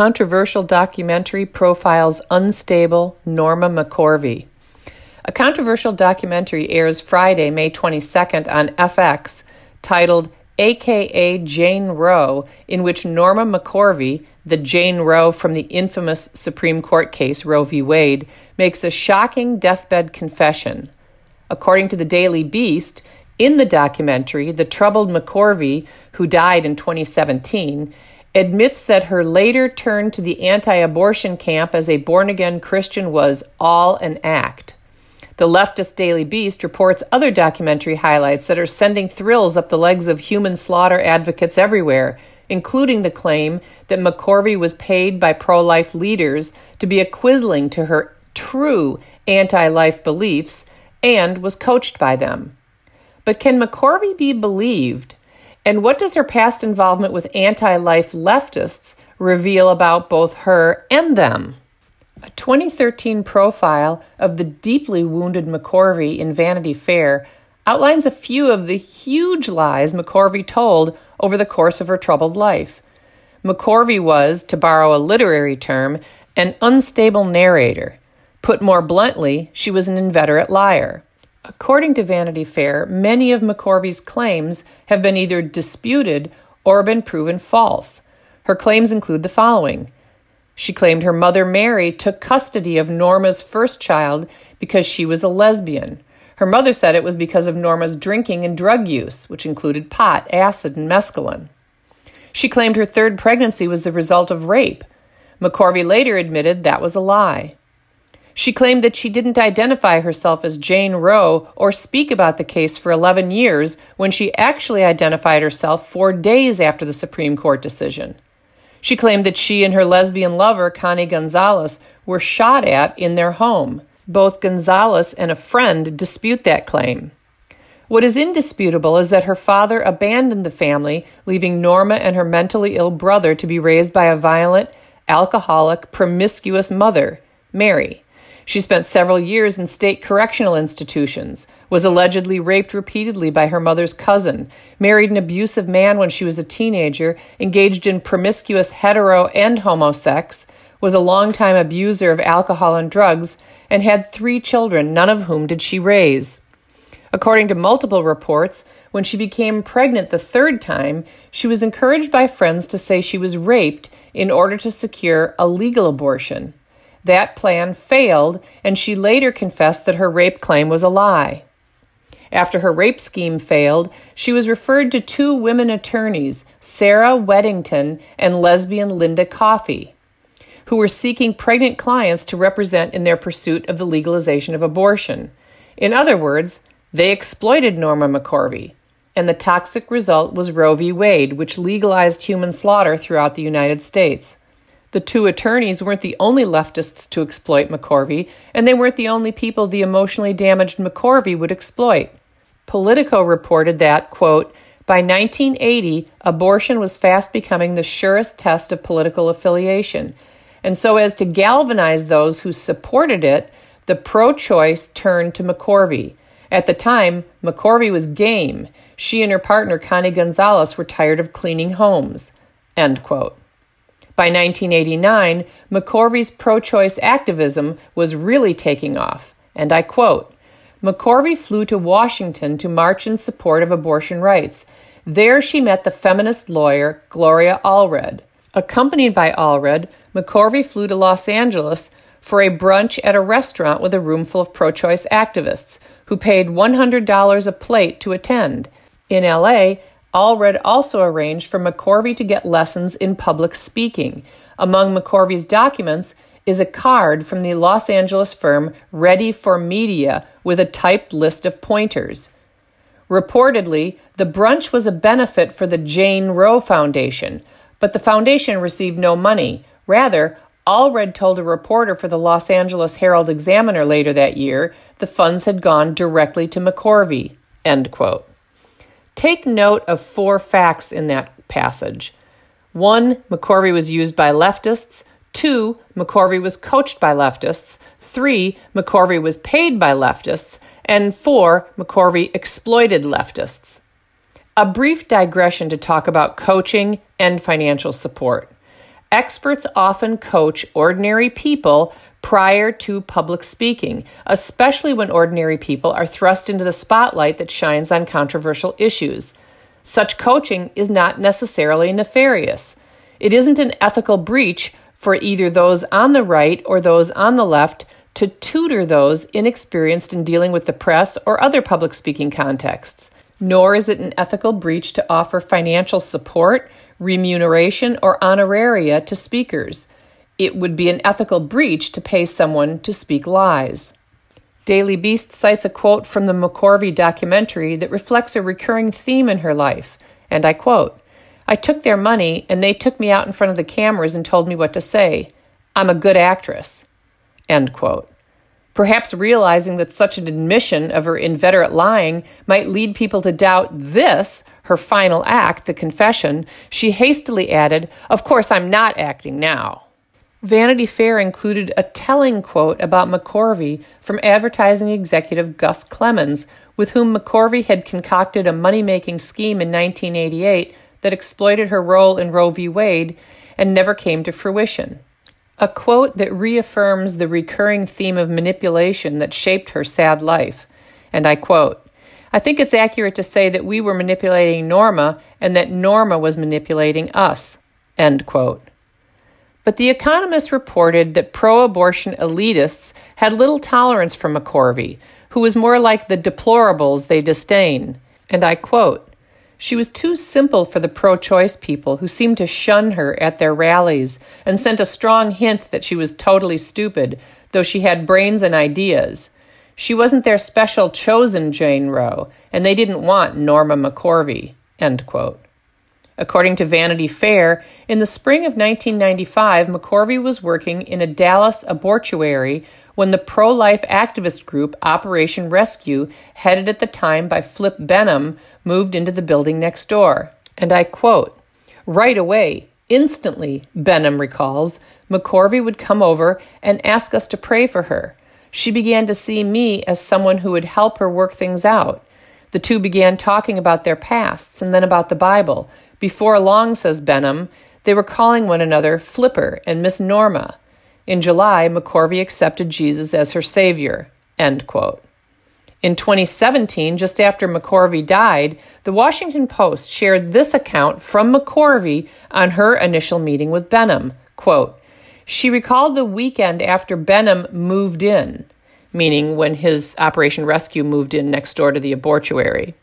controversial documentary profiles unstable Norma McCorvey. A controversial documentary airs Friday, May 22nd on FX titled AKA Jane Roe, in which Norma McCorvey, the Jane Roe from the infamous Supreme Court case Roe v. Wade, makes a shocking deathbed confession. According to the Daily Beast, in the documentary, the troubled McCorvey, who died in 2017, admits that her later turn to the anti abortion camp as a born again Christian was all an act. The leftist Daily Beast reports other documentary highlights that are sending thrills up the legs of human slaughter advocates everywhere, including the claim that McCorvey was paid by pro life leaders to be a quisling to her true anti life beliefs and was coached by them. But can McCorvey be believed? And what does her past involvement with anti life leftists reveal about both her and them? A 2013 profile of the deeply wounded McCorvey in Vanity Fair outlines a few of the huge lies McCorvey told over the course of her troubled life. McCorvey was, to borrow a literary term, an unstable narrator. Put more bluntly, she was an inveterate liar. According to Vanity Fair, many of McCorvey's claims have been either disputed or been proven false. Her claims include the following She claimed her mother Mary took custody of Norma's first child because she was a lesbian. Her mother said it was because of Norma's drinking and drug use, which included pot, acid, and mescaline. She claimed her third pregnancy was the result of rape. McCorvey later admitted that was a lie. She claimed that she didn't identify herself as Jane Roe or speak about the case for 11 years when she actually identified herself four days after the Supreme Court decision. She claimed that she and her lesbian lover, Connie Gonzales, were shot at in their home. Both Gonzales and a friend dispute that claim. What is indisputable is that her father abandoned the family, leaving Norma and her mentally ill brother to be raised by a violent, alcoholic, promiscuous mother, Mary. She spent several years in state correctional institutions, was allegedly raped repeatedly by her mother's cousin, married an abusive man when she was a teenager, engaged in promiscuous hetero and homosex, was a longtime abuser of alcohol and drugs, and had three children, none of whom did she raise. According to multiple reports, when she became pregnant the third time, she was encouraged by friends to say she was raped in order to secure a legal abortion. That plan failed, and she later confessed that her rape claim was a lie. After her rape scheme failed, she was referred to two women attorneys, Sarah Weddington and lesbian Linda Coffee, who were seeking pregnant clients to represent in their pursuit of the legalization of abortion. In other words, they exploited Norma McCorvey, and the toxic result was Roe v. Wade, which legalized human slaughter throughout the United States. The two attorneys weren't the only leftists to exploit McCorvey, and they weren't the only people the emotionally damaged McCorvey would exploit. Politico reported that, quote, by 1980, abortion was fast becoming the surest test of political affiliation. And so, as to galvanize those who supported it, the pro choice turned to McCorvey. At the time, McCorvey was game. She and her partner, Connie Gonzales, were tired of cleaning homes. End quote. By 1989, McCorvey's pro choice activism was really taking off, and I quote McCorvey flew to Washington to march in support of abortion rights. There she met the feminist lawyer Gloria Allred. Accompanied by Allred, McCorvey flew to Los Angeles for a brunch at a restaurant with a room full of pro choice activists who paid $100 a plate to attend. In LA, Allred also arranged for McCorvey to get lessons in public speaking. Among McCorvey's documents is a card from the Los Angeles firm Ready for Media with a typed list of pointers. Reportedly, the brunch was a benefit for the Jane Roe Foundation, but the foundation received no money. Rather, Allred told a reporter for the Los Angeles Herald Examiner later that year the funds had gone directly to McCorvey. End quote. Take note of four facts in that passage. One, McCorvey was used by leftists. Two, McCorvey was coached by leftists. Three, McCorvey was paid by leftists. And four, McCorvey exploited leftists. A brief digression to talk about coaching and financial support. experts often coach ordinary people prior to public speaking, especially when ordinary people are thrust into the spotlight that shines on controversial issues. Such coaching is not necessarily nefarious. It isn't an ethical breach for either those on the right or those on the left to tutor those inexperienced in dealing with the press or other public speaking contexts. Nor is it an ethical breach to offer financial support, remuneration, or honoraria to speakers it would be an ethical breach to pay someone to speak lies. Daily Beast cites a quote from the McCorvey documentary that reflects a recurring theme in her life, and I quote I took their money and they took me out in front of the cameras and told me what to say. I'm a good actress. End quote. Perhaps realizing that such an admission of her inveterate lying might lead people to doubt this, her final act, the confession, she hastily added, Of course, I'm not acting now. Vanity Fair included a telling quote about McCorvey from advertising executive Gus Clemens, with whom McCorvey had concocted a money making scheme in 1988 that exploited her role in Roe v. Wade and never came to fruition. A quote that reaffirms the recurring theme of manipulation that shaped her sad life. And I quote I think it's accurate to say that we were manipulating Norma and that Norma was manipulating us. End quote. But The Economist reported that pro abortion elitists had little tolerance for McCorvey, who was more like the deplorables they disdain. And I quote She was too simple for the pro choice people who seemed to shun her at their rallies and sent a strong hint that she was totally stupid, though she had brains and ideas. She wasn't their special chosen Jane Roe, and they didn't want Norma McCorvey. End quote. According to Vanity Fair, in the spring of 1995, McCorvey was working in a Dallas abortuary when the pro life activist group Operation Rescue, headed at the time by Flip Benham, moved into the building next door. And I quote Right away, instantly, Benham recalls, McCorvey would come over and ask us to pray for her. She began to see me as someone who would help her work things out. The two began talking about their pasts and then about the Bible. Before long, says Benham, they were calling one another Flipper and Miss Norma. In July, McCorvey accepted Jesus as her Savior. End quote. In 2017, just after McCorvey died, the Washington Post shared this account from McCorvey on her initial meeting with Benham. Quote, she recalled the weekend after Benham moved in, meaning when his Operation Rescue moved in next door to the abortuary.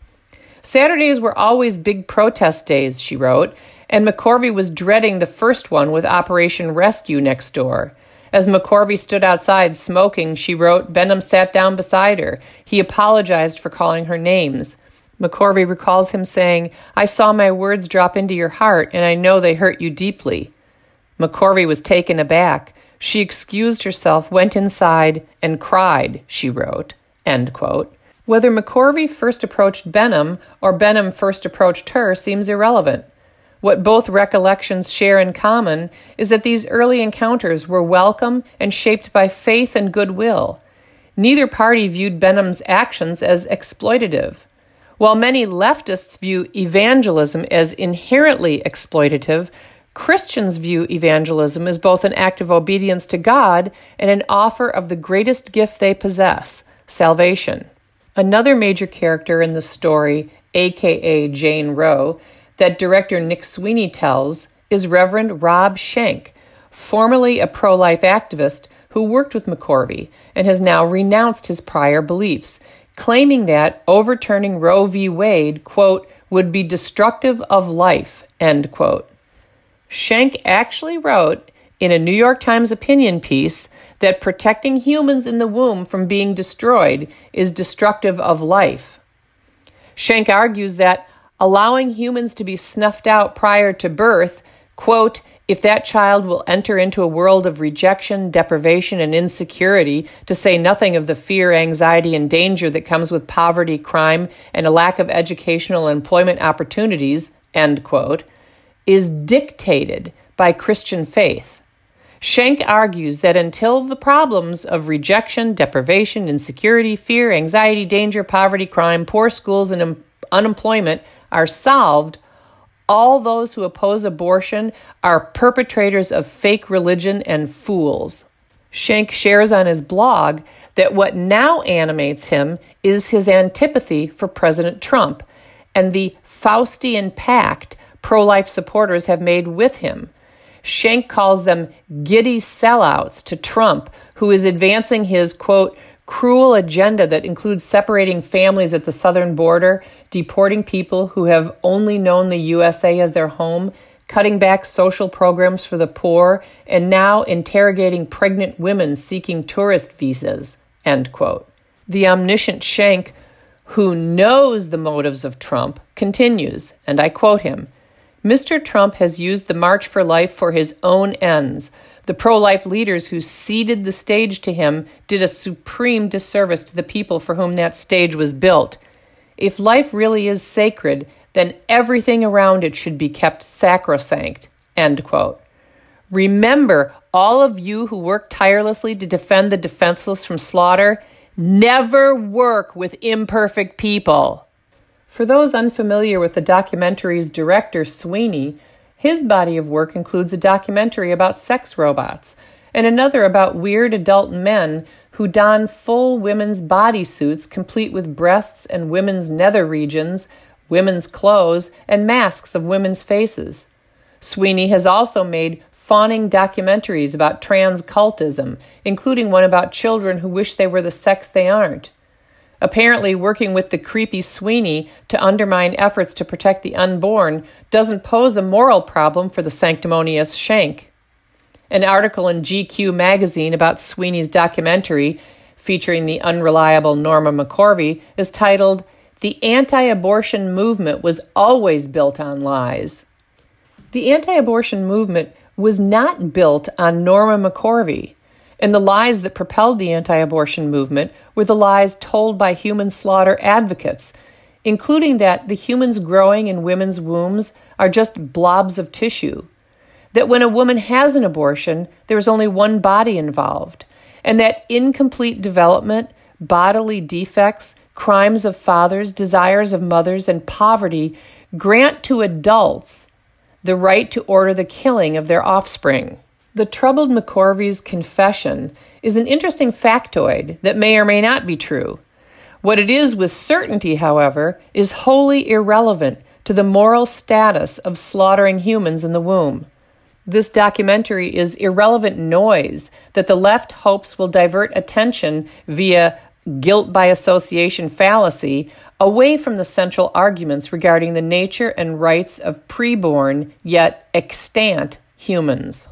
Saturdays were always big protest days, she wrote, and McCorvey was dreading the first one with Operation Rescue next door. As McCorvey stood outside smoking, she wrote, Benham sat down beside her. He apologized for calling her names. McCorvey recalls him saying, I saw my words drop into your heart, and I know they hurt you deeply. McCorvey was taken aback. She excused herself, went inside, and cried, she wrote. End quote. Whether McCorvey first approached Benham or Benham first approached her seems irrelevant. What both recollections share in common is that these early encounters were welcome and shaped by faith and goodwill. Neither party viewed Benham's actions as exploitative. While many leftists view evangelism as inherently exploitative, Christians view evangelism as both an act of obedience to God and an offer of the greatest gift they possess salvation. Another major character in the story, aka Jane Roe, that director Nick Sweeney tells is Reverend Rob Schenck, formerly a pro life activist who worked with McCorvey and has now renounced his prior beliefs, claiming that overturning Roe v. Wade, quote, would be destructive of life, end quote. Schenck actually wrote in a New York Times opinion piece that protecting humans in the womb from being destroyed is destructive of life. Schenck argues that allowing humans to be snuffed out prior to birth, quote, if that child will enter into a world of rejection, deprivation, and insecurity, to say nothing of the fear, anxiety, and danger that comes with poverty, crime, and a lack of educational and employment opportunities, end quote, is dictated by Christian faith. Schenck argues that until the problems of rejection, deprivation, insecurity, fear, anxiety, danger, poverty, crime, poor schools, and un- unemployment are solved, all those who oppose abortion are perpetrators of fake religion and fools. Schenck shares on his blog that what now animates him is his antipathy for President Trump and the Faustian pact pro life supporters have made with him. Schenck calls them giddy sellouts to Trump, who is advancing his, quote, cruel agenda that includes separating families at the southern border, deporting people who have only known the USA as their home, cutting back social programs for the poor, and now interrogating pregnant women seeking tourist visas. End quote. The omniscient Schenck, who knows the motives of Trump, continues, and I quote him Mr. Trump has used the March for Life for his own ends the pro life leaders who ceded the stage to him did a supreme disservice to the people for whom that stage was built. If life really is sacred, then everything around it should be kept sacrosanct. End quote. Remember, all of you who work tirelessly to defend the defenseless from slaughter, never work with imperfect people. For those unfamiliar with the documentary's director, Sweeney, his body of work includes a documentary about sex robots and another about weird adult men who don full women's body suits complete with breasts and women's nether regions, women's clothes, and masks of women's faces. Sweeney has also made fawning documentaries about trans cultism, including one about children who wish they were the sex they aren't apparently working with the creepy Sweeney to undermine efforts to protect the unborn doesn't pose a moral problem for the sanctimonious Schenck. An article in GQ magazine about Sweeney's documentary, featuring the unreliable Norma McCorvey, is titled The Anti Abortion Movement Was Always Built on Lies. The anti abortion movement was not built on Norma McCorvey. And the lies that propelled the anti abortion movement were the lies told by human slaughter advocates, including that the humans growing in women's wombs are just blobs of tissue, that when a woman has an abortion, there is only one body involved, and that incomplete development, bodily defects, crimes of fathers, desires of mothers, and poverty grant to adults the right to order the killing of their offspring. The troubled McCorvey's confession is an interesting factoid that may or may not be true. What it is with certainty, however, is wholly irrelevant to the moral status of slaughtering humans in the womb. This documentary is irrelevant noise that the left hopes will divert attention via guilt by association fallacy away from the central arguments regarding the nature and rights of preborn yet extant humans.